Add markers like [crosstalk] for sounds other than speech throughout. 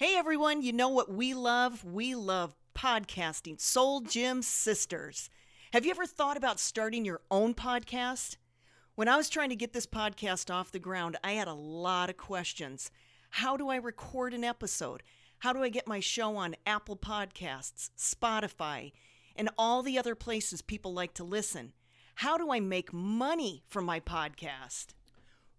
Hey everyone, you know what we love? We love podcasting. Soul Gym Sisters. Have you ever thought about starting your own podcast? When I was trying to get this podcast off the ground, I had a lot of questions. How do I record an episode? How do I get my show on Apple Podcasts, Spotify, and all the other places people like to listen? How do I make money from my podcast?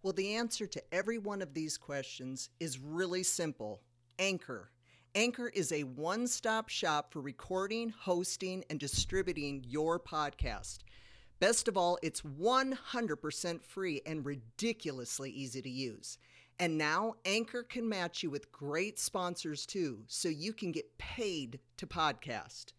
Well, the answer to every one of these questions is really simple Anchor. Anchor is a one stop shop for recording, hosting, and distributing your podcast. Best of all, it's 100% free and ridiculously easy to use. And now Anchor can match you with great sponsors too, so you can get paid to podcast.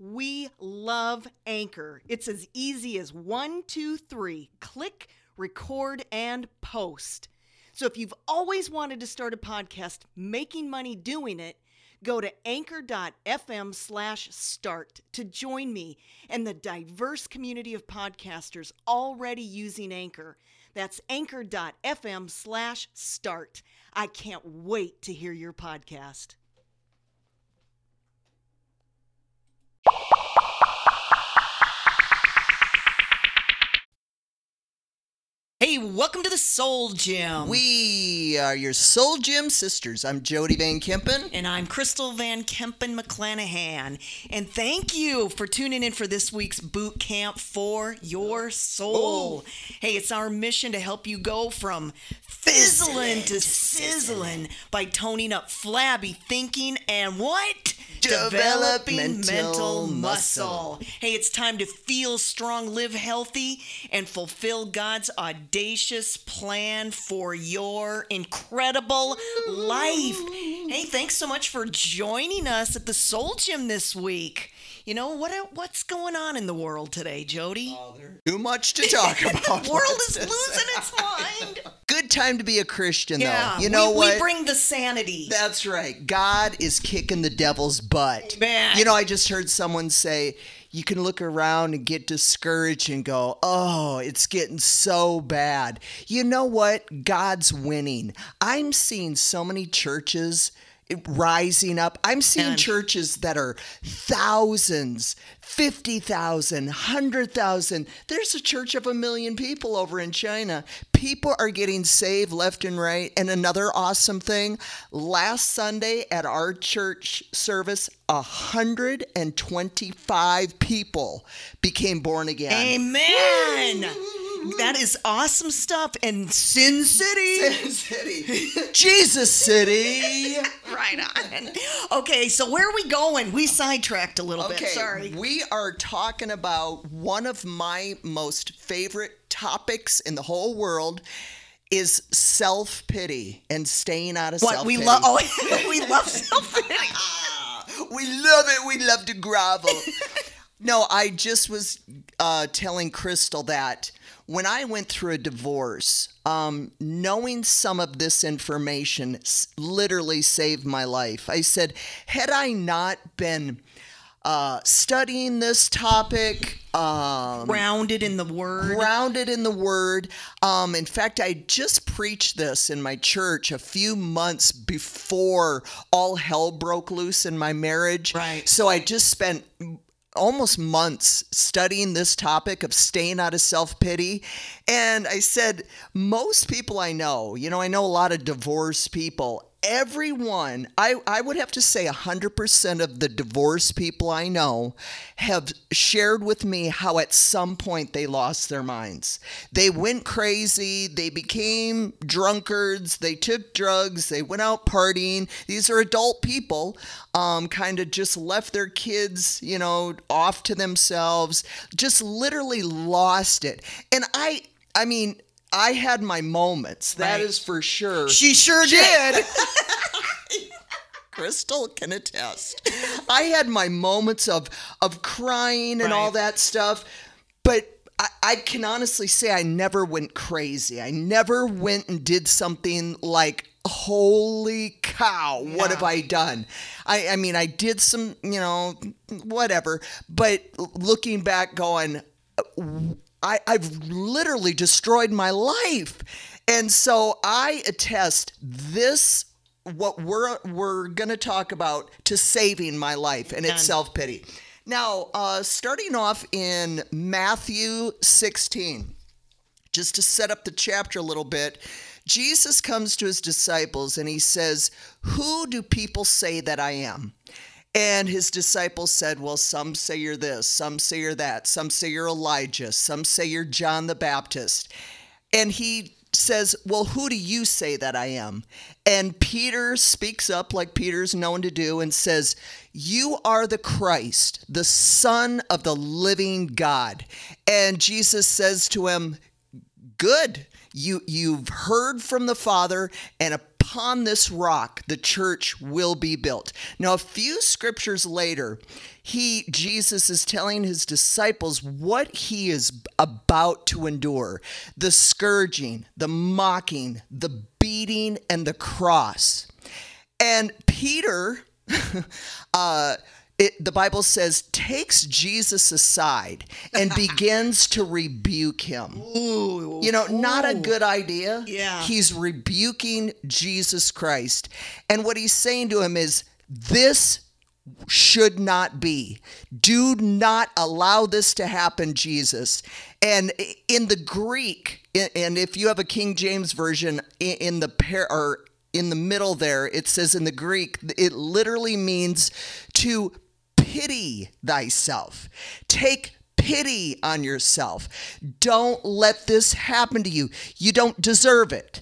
We love Anchor. It's as easy as one, two, three click, record, and post. So if you've always wanted to start a podcast, making money doing it, go to anchor.fm slash start to join me and the diverse community of podcasters already using Anchor. That's anchor.fm slash start. I can't wait to hear your podcast. Welcome to the Soul Gym. We are your Soul Gym sisters. I'm Jody Van Kempen. And I'm Crystal Van Kempen McClanahan. And thank you for tuning in for this week's boot camp for your soul. Oh. Hey, it's our mission to help you go from fizzling to sizzling by toning up flabby thinking and what? Developing mental, mental muscle. Hey, it's time to feel strong, live healthy, and fulfill God's audacious plan for your incredible life. Hey, thanks so much for joining us at the Soul Gym this week. You know what? What's going on in the world today, Jody? Oh, too much to talk [laughs] about. the world is losing its mind. Good time to be a Christian, yeah, though. You know we, what? We bring the sanity. That's right. God is kicking the devil's butt. Man. You know, I just heard someone say you can look around and get discouraged and go, oh, it's getting so bad. You know what? God's winning. I'm seeing so many churches rising up. I'm seeing and churches that are thousands, 50,000, 100,000. There's a church of a million people over in China. People are getting saved left and right. And another awesome thing last Sunday at our church service, 125 people became born again. Amen. That is awesome stuff. And Sin City. Sin City. [laughs] Jesus City. [laughs] right on. Okay, so where are we going? We sidetracked a little okay, bit. Sorry. We are talking about one of my most favorite topics in the whole world is self pity and staying out of self pity. [laughs] We love. Oh, we love self pity. we love it. We love to grovel. no, I just was uh, telling Crystal that when I went through a divorce, um, knowing some of this information literally saved my life. I said, had I not been uh, studying this topic, um, grounded in the word, grounded in the word. Um, in fact, I just preached this in my church a few months before all hell broke loose in my marriage. Right. So I just spent almost months studying this topic of staying out of self pity. And I said, most people I know, you know, I know a lot of divorced people, everyone, I, I would have to say 100% of the divorced people I know have shared with me how at some point they lost their minds. They went crazy, they became drunkards, they took drugs, they went out partying. These are adult people, um, kind of just left their kids, you know, off to themselves, just literally lost it. And I, I mean, I had my moments. That right. is for sure. She sure did. [laughs] Crystal can attest. I had my moments of of crying and right. all that stuff, but I, I, can honestly say I never went crazy. I never went and did something like holy cow what have i done I, I mean i did some you know whatever but looking back going I, I've literally destroyed my life. And so I attest this what we're we're going to talk about to saving my life and it's self-pity. Now, uh, starting off in Matthew 16, just to set up the chapter a little bit, Jesus comes to his disciples and he says, Who do people say that I am? And his disciples said, Well, some say you're this, some say you're that, some say you're Elijah, some say you're John the Baptist. And he says, Well, who do you say that I am? And Peter speaks up, like Peter's known to do, and says, You are the Christ, the Son of the living God. And Jesus says to him, Good. You, you've heard from the Father, and upon this rock the church will be built. Now, a few scriptures later, he, Jesus, is telling his disciples what he is about to endure the scourging, the mocking, the beating, and the cross. And Peter, [laughs] uh, it, the Bible says, takes Jesus aside and [laughs] begins to rebuke him. Ooh, You know, not a good idea. Yeah. He's rebuking Jesus Christ. And what he's saying to him is, this should not be. Do not allow this to happen, Jesus. And in the Greek, and if you have a King James version, in the pair or in the middle there, it says in the Greek, it literally means to pity thyself. Take pity on yourself. Don't let this happen to you. You don't deserve it.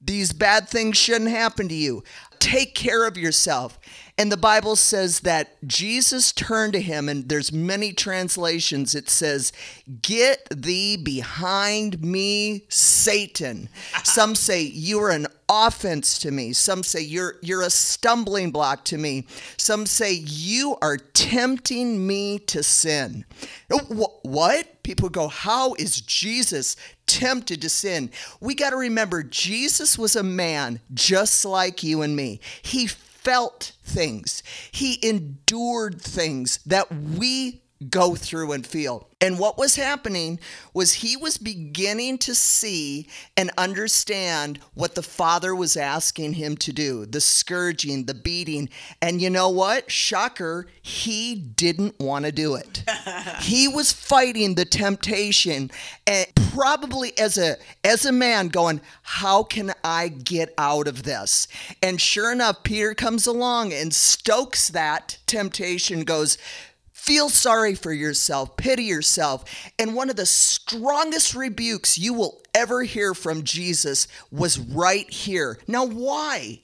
These bad things shouldn't happen to you. Take care of yourself. And the Bible says that Jesus turned to him, and there's many translations. It says, Get thee behind me, Satan. [laughs] Some say you are an offense to me. Some say you're you're a stumbling block to me. Some say you are tempting me to sin. Oh, what? People go, How is Jesus tempted to sin? We got to remember, Jesus was a man just like you and me. He felt things, he endured things that we go through and feel. And what was happening was he was beginning to see and understand what the Father was asking him to do the scourging, the beating. And you know what? Shocker, he didn't want to do it. [laughs] he was fighting the temptation and probably as a as a man going, how can I get out of this? And sure enough, Peter comes along and stokes that temptation goes, Feel sorry for yourself, pity yourself. And one of the strongest rebukes you will ever hear from Jesus was right here. Now, why?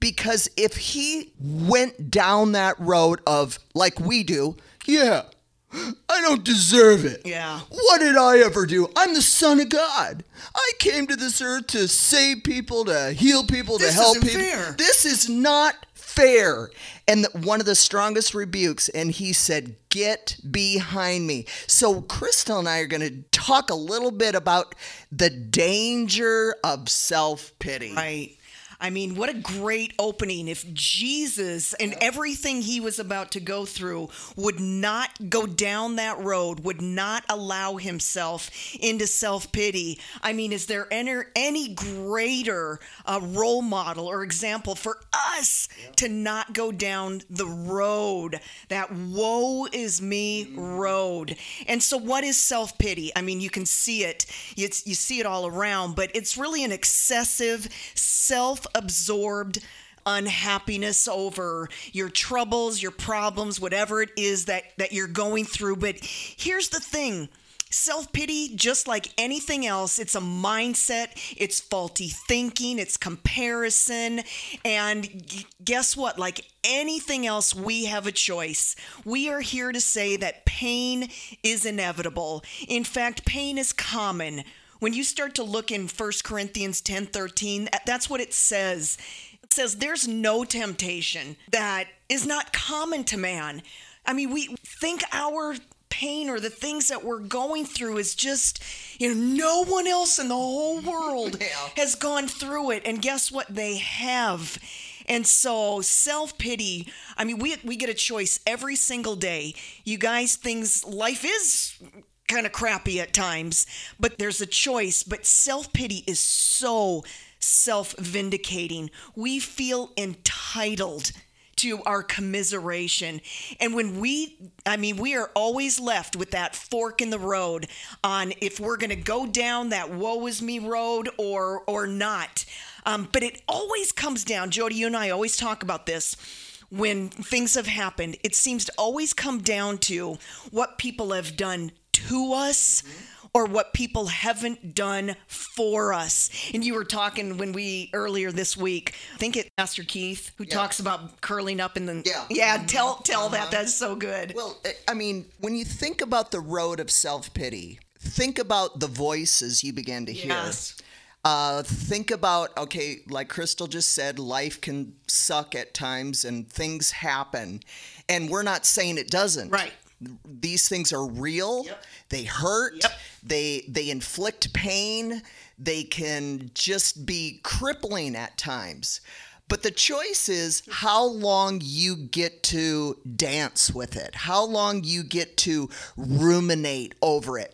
Because if he went down that road of, like we do, yeah, I don't deserve it. Yeah. What did I ever do? I'm the Son of God. I came to this earth to save people, to heal people, to help people. fair. This is not fair. And one of the strongest rebukes, and he said, Get behind me. So, Crystal and I are going to talk a little bit about the danger of self pity. Right. I mean, what a great opening if Jesus and everything he was about to go through would not go down that road, would not allow himself into self pity. I mean, is there any, any greater uh, role model or example for us to not go down the road, that woe is me road? And so, what is self pity? I mean, you can see it, it's, you see it all around, but it's really an excessive, self absorbed unhappiness over your troubles, your problems, whatever it is that, that you're going through. But here's the thing. Self pity, just like anything else, it's a mindset, it's faulty thinking, it's comparison. And guess what? Like anything else, we have a choice. We are here to say that pain is inevitable. In fact, pain is common. When you start to look in 1 Corinthians 10 13, that's what it says. It says, There's no temptation that is not common to man. I mean, we think our pain or the things that we're going through is just, you know, no one else in the whole world [laughs] has gone through it. And guess what? They have. And so self pity, I mean, we, we get a choice every single day. You guys, things, life is kind of crappy at times, but there's a choice. But self pity is so self vindicating. We feel entitled to our commiseration. And when we, I mean, we are always left with that fork in the road on if we're going to go down that woe is me road or or not. Um, but it always comes down, Jody. You and I always talk about this when things have happened. It seems to always come down to what people have done to us. Or what people haven't done for us. And you were talking when we earlier this week, I think it Pastor Keith who yeah. talks about curling up in the Yeah. Yeah, tell tell uh-huh. that that's so good. Well, I mean, when you think about the road of self-pity, think about the voices you began to hear. Yes. Uh, think about okay, like Crystal just said, life can suck at times and things happen, and we're not saying it doesn't. Right. These things are real. Yep. They hurt. Yep. They they inflict pain. They can just be crippling at times. But the choice is how long you get to dance with it, how long you get to ruminate over it.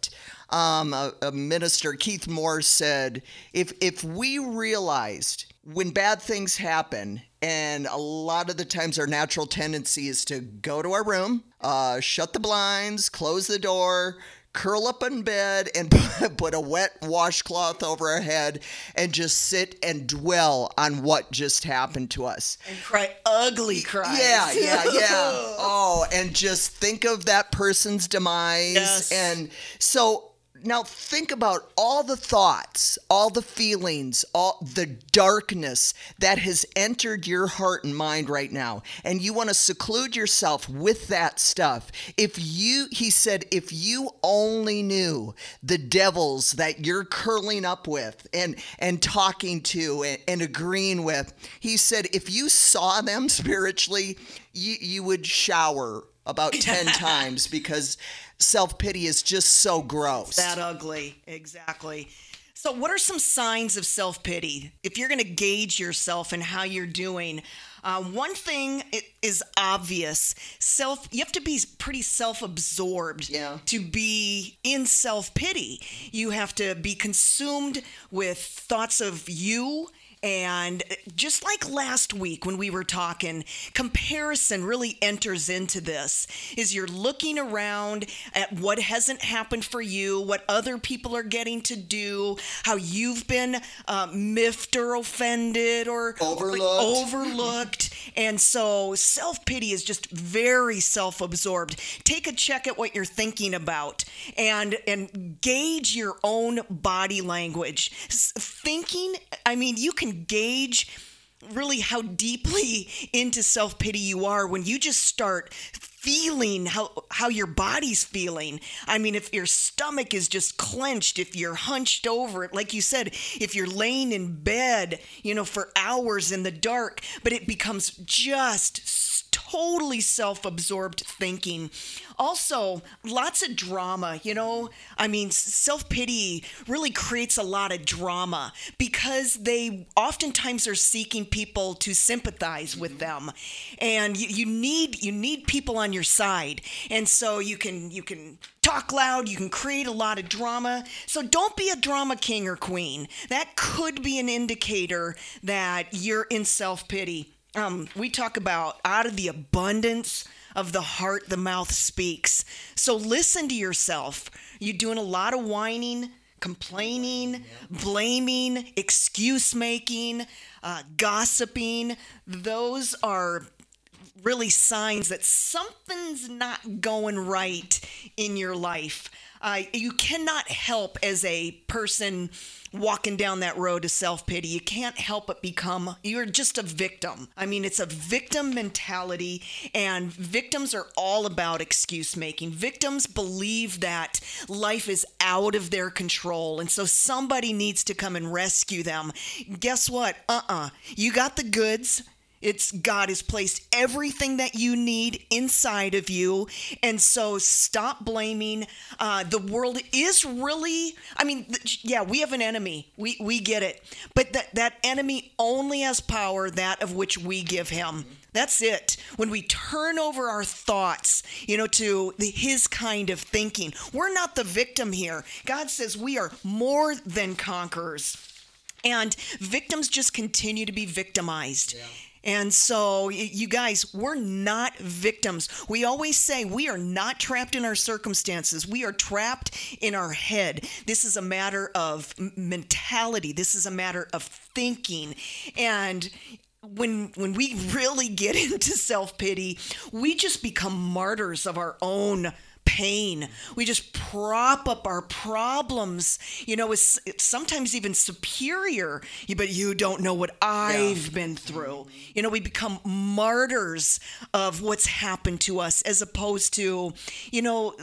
Um, a, a minister, Keith Moore, said if, if we realized when bad things happen, and a lot of the times our natural tendency is to go to our room, uh, shut the blinds, close the door, curl up in bed and [laughs] put a wet washcloth over our head and just sit and dwell on what just happened to us. And cry ugly cries. Yeah, yeah, yeah. [laughs] oh, and just think of that person's demise. Yes. And so now think about all the thoughts, all the feelings, all the darkness that has entered your heart and mind right now. And you want to seclude yourself with that stuff. If you, he said, if you only knew the devils that you're curling up with and, and talking to and, and agreeing with, he said, if you saw them [laughs] spiritually, you, you would shower about [laughs] 10 times because self pity is just so gross. That ugly. Exactly. So, what are some signs of self pity? If you're going to gauge yourself and how you're doing, uh, one thing is obvious: self. You have to be pretty self-absorbed yeah. to be in self pity. You have to be consumed with thoughts of you and just like last week when we were talking, comparison really enters into this. Is you're looking around at what hasn't happened for you, what other people are getting to do, how you've been uh, miffed or offended or overlooked. overlooked. And so self pity is just very self absorbed. Take a check at what you're thinking about and and gauge your own body language. Thinking, I mean, you can gauge really how deeply [laughs] into self-pity you are when you just start feeling how how your body's feeling. I mean, if your stomach is just clenched, if you're hunched over, like you said, if you're laying in bed, you know, for hours in the dark, but it becomes just totally self absorbed thinking. Also, lots of drama, you know? I mean, self pity really creates a lot of drama because they oftentimes are seeking people to sympathize with them. And you, you need you need people on your side. And so you can you can talk loud, you can create a lot of drama. So don't be a drama king or queen. That could be an indicator that you're in self pity um, we talk about out of the abundance of the heart, the mouth speaks. So listen to yourself. You're doing a lot of whining, complaining, blaming, excuse making, uh, gossiping. Those are really signs that something's not going right in your life. Uh, you cannot help as a person walking down that road to self pity. You can't help but become, you're just a victim. I mean, it's a victim mentality, and victims are all about excuse making. Victims believe that life is out of their control, and so somebody needs to come and rescue them. Guess what? Uh uh-uh. uh. You got the goods. It's God has placed everything that you need inside of you. And so stop blaming. Uh, the world is really, I mean, yeah, we have an enemy. We, we get it. But that, that enemy only has power, that of which we give him. That's it. When we turn over our thoughts, you know, to the, his kind of thinking, we're not the victim here. God says we are more than conquerors. And victims just continue to be victimized. And so, you guys, we're not victims. We always say we are not trapped in our circumstances. We are trapped in our head. This is a matter of mentality. This is a matter of thinking. And when when we [laughs] really get into self-pity, we just become martyrs of our own pain. We just prop up our problems. You know, it's, it's sometimes even superior. But you don't know what I've been through. You know, we become martyrs of what's happened to us as opposed to, you know,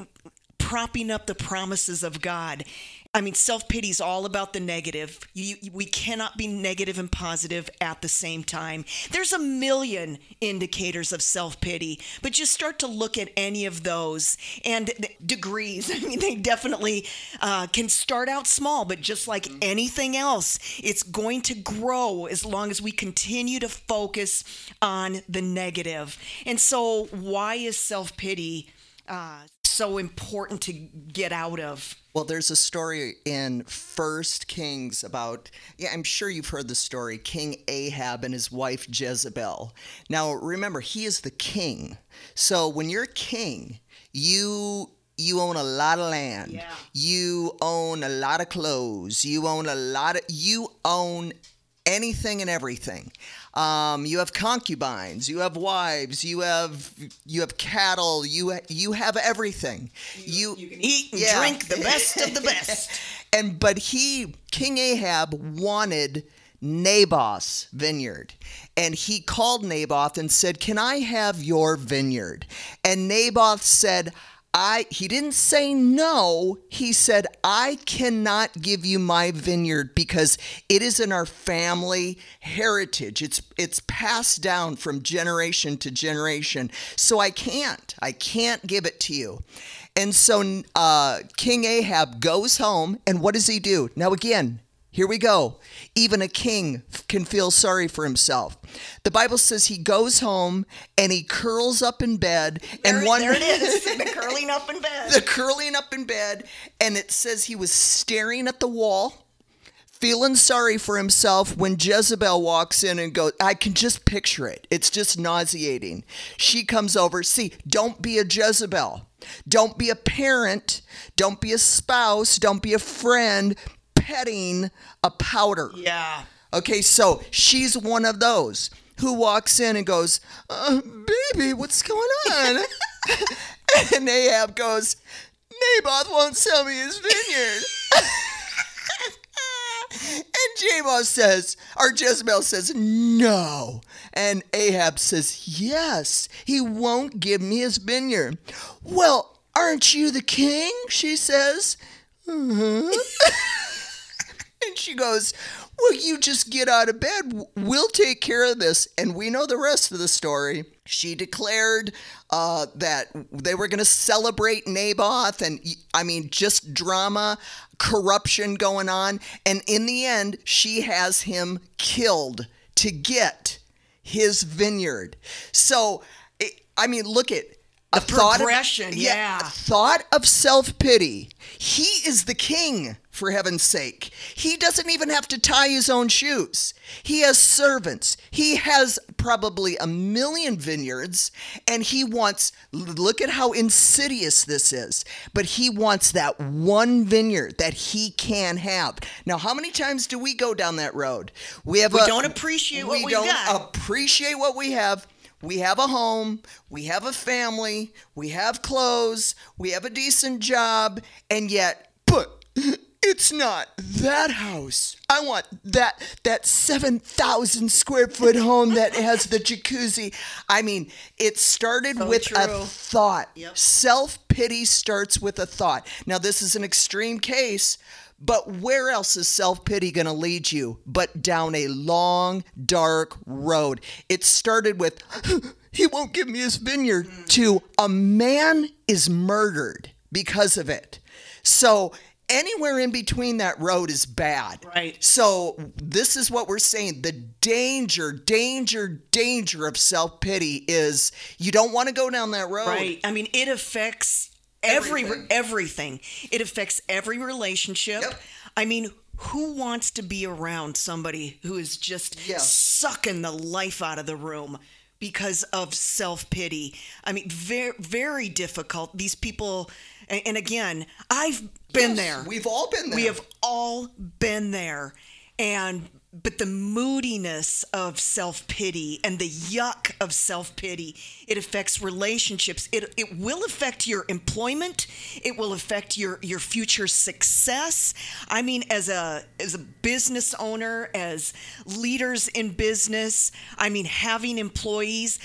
propping up the promises of God. I mean, self pity is all about the negative. You, we cannot be negative and positive at the same time. There's a million indicators of self pity, but just start to look at any of those and degrees. [laughs] I mean, they definitely uh, can start out small, but just like anything else, it's going to grow as long as we continue to focus on the negative. And so, why is self pity? Uh, so important to get out of. Well, there's a story in First Kings about, yeah, I'm sure you've heard the story King Ahab and his wife Jezebel. Now, remember, he is the king. So when you're king, you you own a lot of land. Yeah. You own a lot of clothes. You own a lot of you own anything and everything. Um, you have concubines, you have wives, you have you have cattle, you you have everything. You, You can eat and Yeah. drink the best of the [laughs] best. and but he King Ahab wanted Naboth's vineyard. And he called Naboth and said, "Can I have your vineyard?" And Naboth said, I he didn't say no. He said, "I cannot give you my vineyard because it is in our family heritage. It's it's passed down from generation to generation. So I can't. I can't give it to you." And so uh, King Ahab goes home, and what does he do? Now, again, here we go. Even a king can feel sorry for himself. The Bible says he goes home and he curls up in bed, and There, one there it is, [laughs] the curling up in bed. the curling up in bed, and it says he was staring at the wall, feeling sorry for himself when Jezebel walks in and goes, I can just picture it. It's just nauseating. She comes over. See, don't be a Jezebel. Don't be a parent. Don't be a spouse. Don't be a friend petting a powder. yeah. Okay, so she's one of those who walks in and goes, uh, Baby, what's going on? [laughs] [laughs] and Ahab goes, Naboth won't sell me his vineyard. [laughs] and Jabal says, or Jezebel says, No. And Ahab says, Yes, he won't give me his vineyard. Well, aren't you the king? She says. "Uh-huh." She goes, Well, you just get out of bed. We'll take care of this. And we know the rest of the story. She declared uh, that they were going to celebrate Naboth, and I mean, just drama, corruption going on. And in the end, she has him killed to get his vineyard. So, it, I mean, look at a thought of- progression, yeah. thought of self pity. He is the king, for heaven's sake. He doesn't even have to tie his own shoes. He has servants. He has probably a million vineyards, and he wants look at how insidious this is. But he wants that one vineyard that he can have. Now, how many times do we go down that road? We have We a, don't appreciate what we don't got. appreciate what we have. We have a home, we have a family, we have clothes, we have a decent job, and yet, but [laughs] it's not that house. I want that that 7,000 square foot home that has the jacuzzi. I mean, it started So with true. a thought. Yep. Self-pity starts with a thought. Now, this is an extreme case, but where else is self pity going to lead you but down a long, dark road? It started with, [gasps] he won't give me his vineyard, mm. to a man is murdered because of it. So, anywhere in between that road is bad. Right. So, this is what we're saying the danger, danger, danger of self pity is you don't want to go down that road. Right. I mean, it affects every Everything. everything. It affects every relationship. Yep. I mean, who wants to be around somebody who is just Yeah. sucking the life out of the room because of self pity? I mean, very, very difficult. These people, and, and again, I've been Yes, there. We've all been there. We have all been there. And but the moodiness of self-pity and the yuck of self-pity, it affects relationships. It it will affect your employment. It will affect your your future success. I mean as a as a business owner, as leaders in business, I mean having employees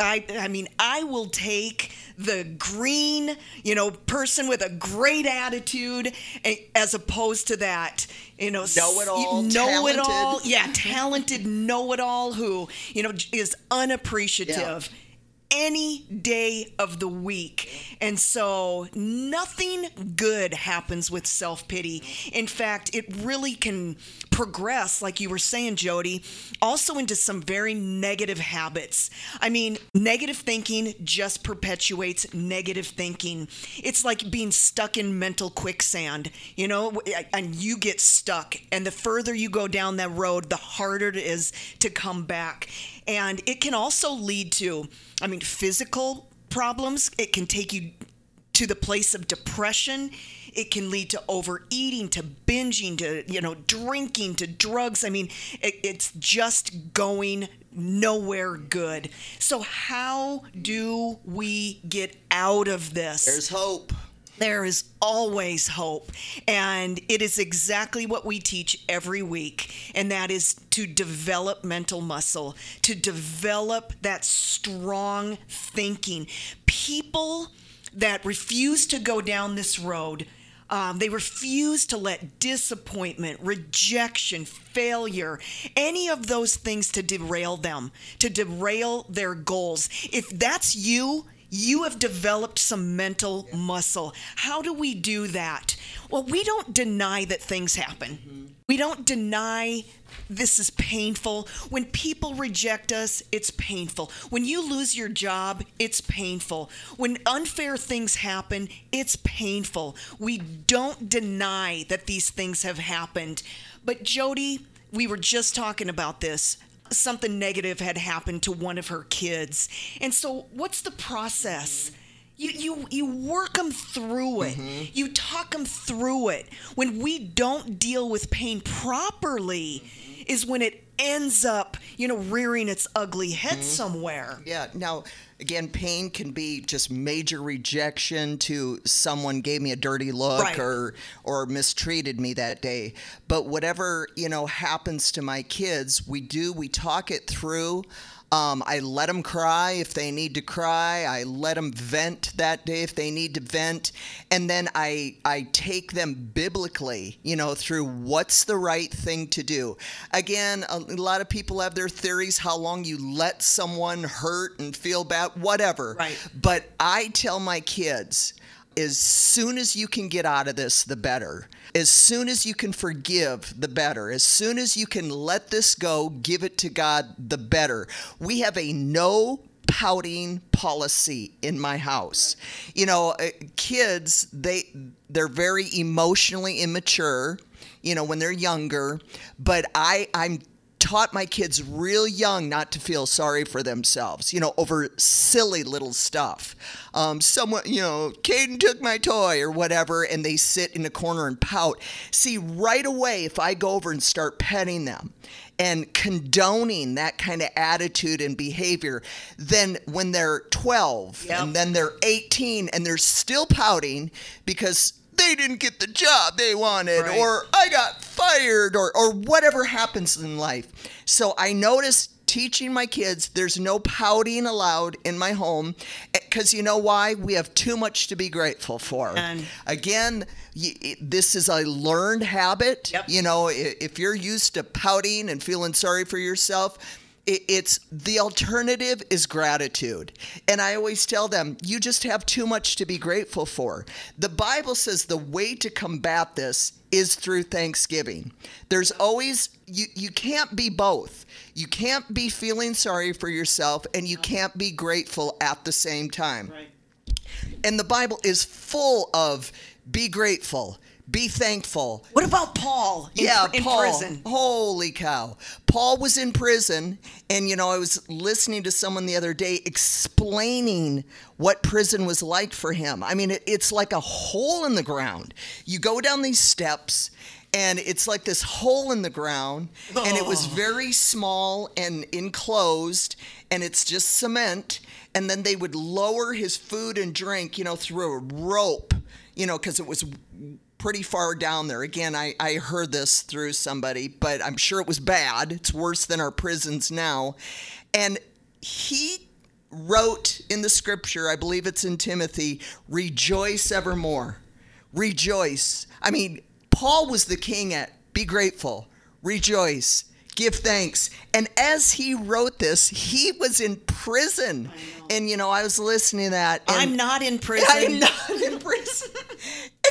I, I mean, I will take the green, you know, person with a great attitude as opposed to that, you know, Know-it-all, know it all, yeah, talented know it all who, you know, is unappreciative any day of the week. And so nothing good happens with self pity. In fact, it really can progress, like you were saying, Jody, also into some very negative habits. I mean, negative thinking just perpetuates negative thinking. It's like being stuck in mental quicksand, you know, and you get stuck. And the further you go down that road, the harder it is to come back. And it can also lead to, I mean, physical problems. It can take you to the place of depression. It can lead to overeating, to binging, to you know, drinking, to drugs. I mean, it, it's just going nowhere good. So how do we get out of this? There's hope. There is always hope. And it is exactly what we teach every week. And that is to develop mental muscle, to develop that strong thinking. People that refuse to go down this road. Um, they refuse to let disappointment, rejection, failure, any of those things to derail them, to derail their goals. If that's you, you have developed some mental muscle. How do we do that? Well, we don't deny that things happen. Mm-hmm. We don't deny this is painful. When people reject us, it's painful. When you lose your job, it's painful. When unfair things happen, it's painful. We don't deny that these things have happened. But Jody, we were just talking about this something negative had happened to one of her kids. And so, what's the process? You, you, you work them through it. Mm-hmm. You talk them through it. When we don't deal with pain properly, mm-hmm. is when it ends up, you know, rearing its ugly head mm-hmm. somewhere. Yeah. Now, again, pain can be just major rejection to someone gave me a dirty look Right. or or mistreated me that day. But whatever you know happens to my kids, we do we talk it through. Um, I let them cry if they need to cry. I let them vent that day if they need to vent, and then I I take them biblically, you know, through what's the right thing to do. Again, a, a lot of people have their theories how long you let someone hurt and feel bad, whatever. Right. But I tell my kids, as soon as you can get out of this, the better. As soon as you can forgive, the better. As soon as you can let this go, give it to God, the better. We have a no pouting policy in my house. You know, uh, kids, they they're very emotionally immature, you know, when they're younger, but I I'm taught my kids real young not to feel sorry for themselves, you know, over silly little stuff. Um, someone, you know, Caden took my toy or whatever, and they sit in a corner and pout. See, right away, if I go over and start petting them and condoning that kind of attitude and behavior, then when they're 12 Yep. and then they're 18 and they're still pouting because they didn't get the job they wanted Right. or I got fired or, or whatever happens in life. So I noticed teaching my kids there's no pouting allowed in my home eh, because you know why? We have too much to be grateful for. And- Again, y- this is a learned habit. Yep. You know, if you're used to pouting and feeling sorry for yourself, it's the alternative is gratitude. And I always tell them, you just have too much to be grateful for. The Bible says the way to combat this is through thanksgiving. There's always you you can't be both. You can't be feeling sorry for yourself and you can't be grateful at the same time. And the Bible is full of be grateful, Be thankful. What about Paul? In, yeah, in Paul. prison. Holy cow. Paul was in prison, and you know, I was listening to someone the other day explaining what prison was like for him. I mean, it, it's like a hole in the ground. You go down these steps, and it's like this hole in the ground, and it was Oh. very small and enclosed, and it's just cement. And then they would lower his food and drink, you know, through a rope, you know, because it was pretty far down there. Again, I, I heard this through somebody, but I'm sure it was bad. It's worse than our prisons now. And he wrote in the scripture, I believe it's in Timothy, rejoice evermore. Rejoice. I mean, Paul was the king at be grateful, rejoice, give thanks. And as he wrote this, he was in prison. And, you know, I was listening to that. I'm [laughs] not in prison. I'm not in prison.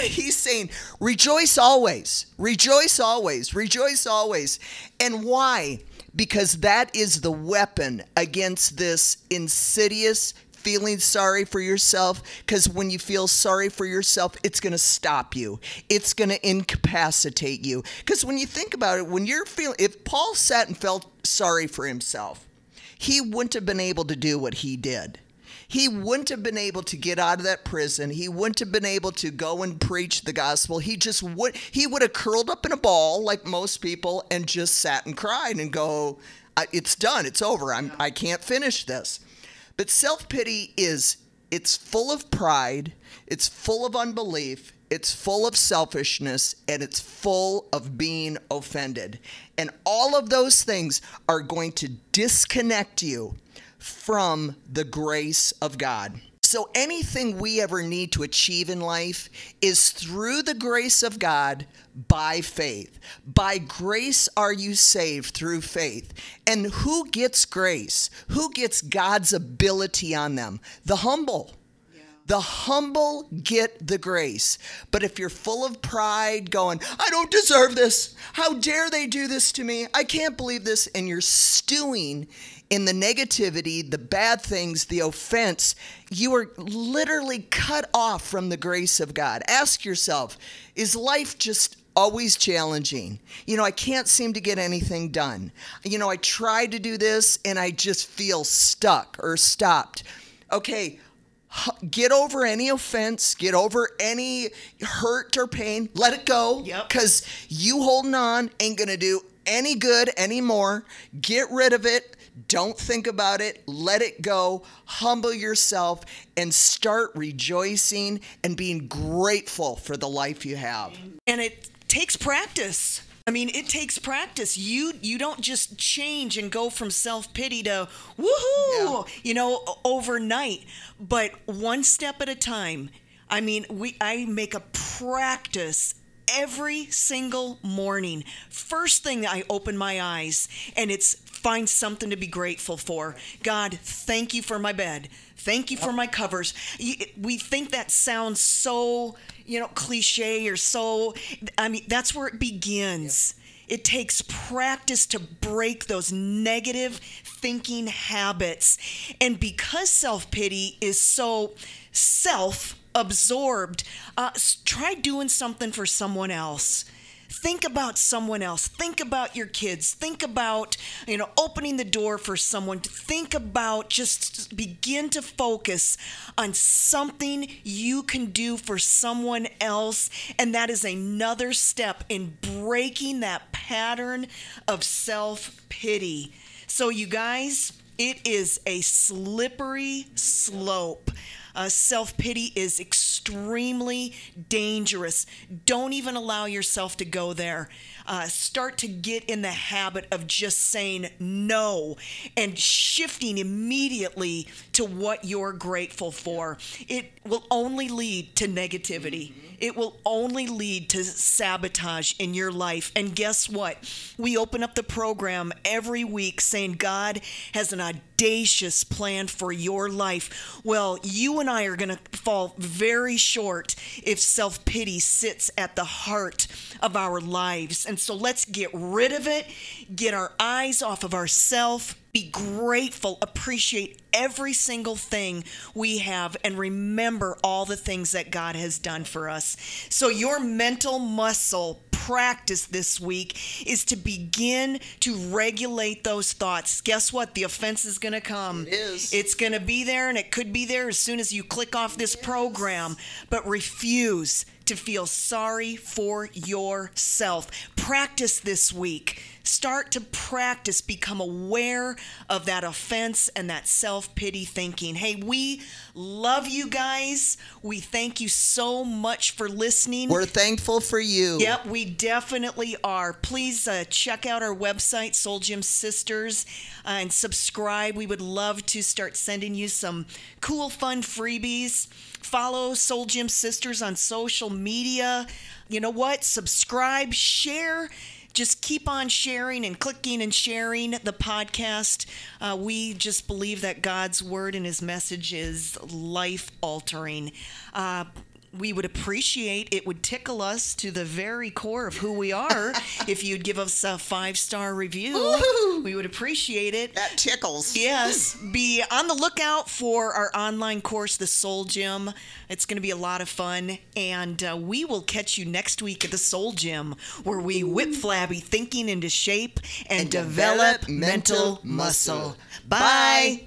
He's saying, rejoice always, rejoice always, rejoice always. And why? Because that is the weapon against this insidious feeling sorry for yourself. Because when you feel sorry for yourself, it's going to stop you, it's going to incapacitate you. Because when you think about it, when you're feeling, if Paul sat and felt sorry for himself, he wouldn't have been able to do what he did. He wouldn't have been able to get out of that prison. He wouldn't have been able to go and preach the gospel. He just would he would have curled up in a ball like most people and just sat and cried and go, "It's done. It's over. I'm I can't finish this." But self-pity is it's full of pride, it's full of unbelief, it's full of selfishness, and it's full of being offended. And all of those things are going to disconnect you from the grace of God. So anything we ever need to achieve in life is through the grace of God by faith. By grace are you saved through faith. And who gets grace? Who gets God's ability on them? The humble. The humble get the grace. But if you're full of pride, going, I don't deserve this. How dare they do this to me? I can't believe this. And you're stewing in the negativity, the bad things, the offense, you are literally cut off from the grace of God. Ask yourself, is life just always challenging? You know, I can't seem to get anything done. You know, I try to do this and I just feel stuck or stopped. Okay, get over any offense, get over any hurt or pain, let it go. Yep. Because you holding on ain't going to do any good anymore. Get rid of it. Don't think about it. Let it go. Humble yourself and start rejoicing and being grateful for the life you have. and it takes practice. I mean, it takes practice. You you don't just change and go from self pity to woohoo, you know, overnight. But one step at a time. I mean, we I make a practice every single morning. First thing I open my eyes, and it's find something to be grateful for. God, thank you for my bed. Thank you for my covers. We think that sounds so, you know, cliche or so. I mean, that's where it begins. It takes practice to break those negative thinking habits. And because self pity is so self absorbed, uh, try doing something for someone else. Think about someone else. Think about your kids. Think about, you know, opening the door for someone. Think about just begin to focus on something you can do for someone else. And that is another step in breaking that pattern of self pity. So, you guys, it is a slippery slope. Uh, Self pity is extremely dangerous. Don't even allow yourself to go there. Uh, start to get in the habit of just saying no and shifting immediately to what you're grateful for. It will only lead to negativity. It will only lead to sabotage in your life. And guess what? We open up the program every week saying God has an audacious plan for your life. Well, you and I are going to fall very short if self pity sits at the heart of our lives. And so let's get rid of it, get our eyes off of ourself Be grateful, appreciate every single thing we have, and remember all the things that God has done for us. So, your mental muscle practice this week is to begin to regulate those thoughts. Guess what? The offense is going to come. It is. It's going to be there, and it could be there as soon as you click off this program. But refuse to feel sorry for yourself. Practice this week. Start to practice, become aware of that offense and that self pity thinking. Hey, we love you guys. We thank you so much for listening. We're thankful for you. Yep, we definitely are. Please uh, check out our website, Soul Gym Sisters, uh, and subscribe. We would love to start sending you some cool, fun freebies. Follow Soul Gym Sisters on social media. You know what? Subscribe, share. Just keep on sharing and clicking and sharing the podcast. Uh, we just believe that God's word and his message is life altering. Uh, we would appreciate it would tickle us to the very core of who we are [laughs] if you'd give us a five star review Woo-hoo. we would appreciate it That tickles. yes [laughs] be on the lookout for our online course the soul gym it's going to be a lot of fun and uh, we will catch you next week at the soul gym where we whip flabby thinking into shape and, And develop, develop mental mental muscle muscle. bye. Bye.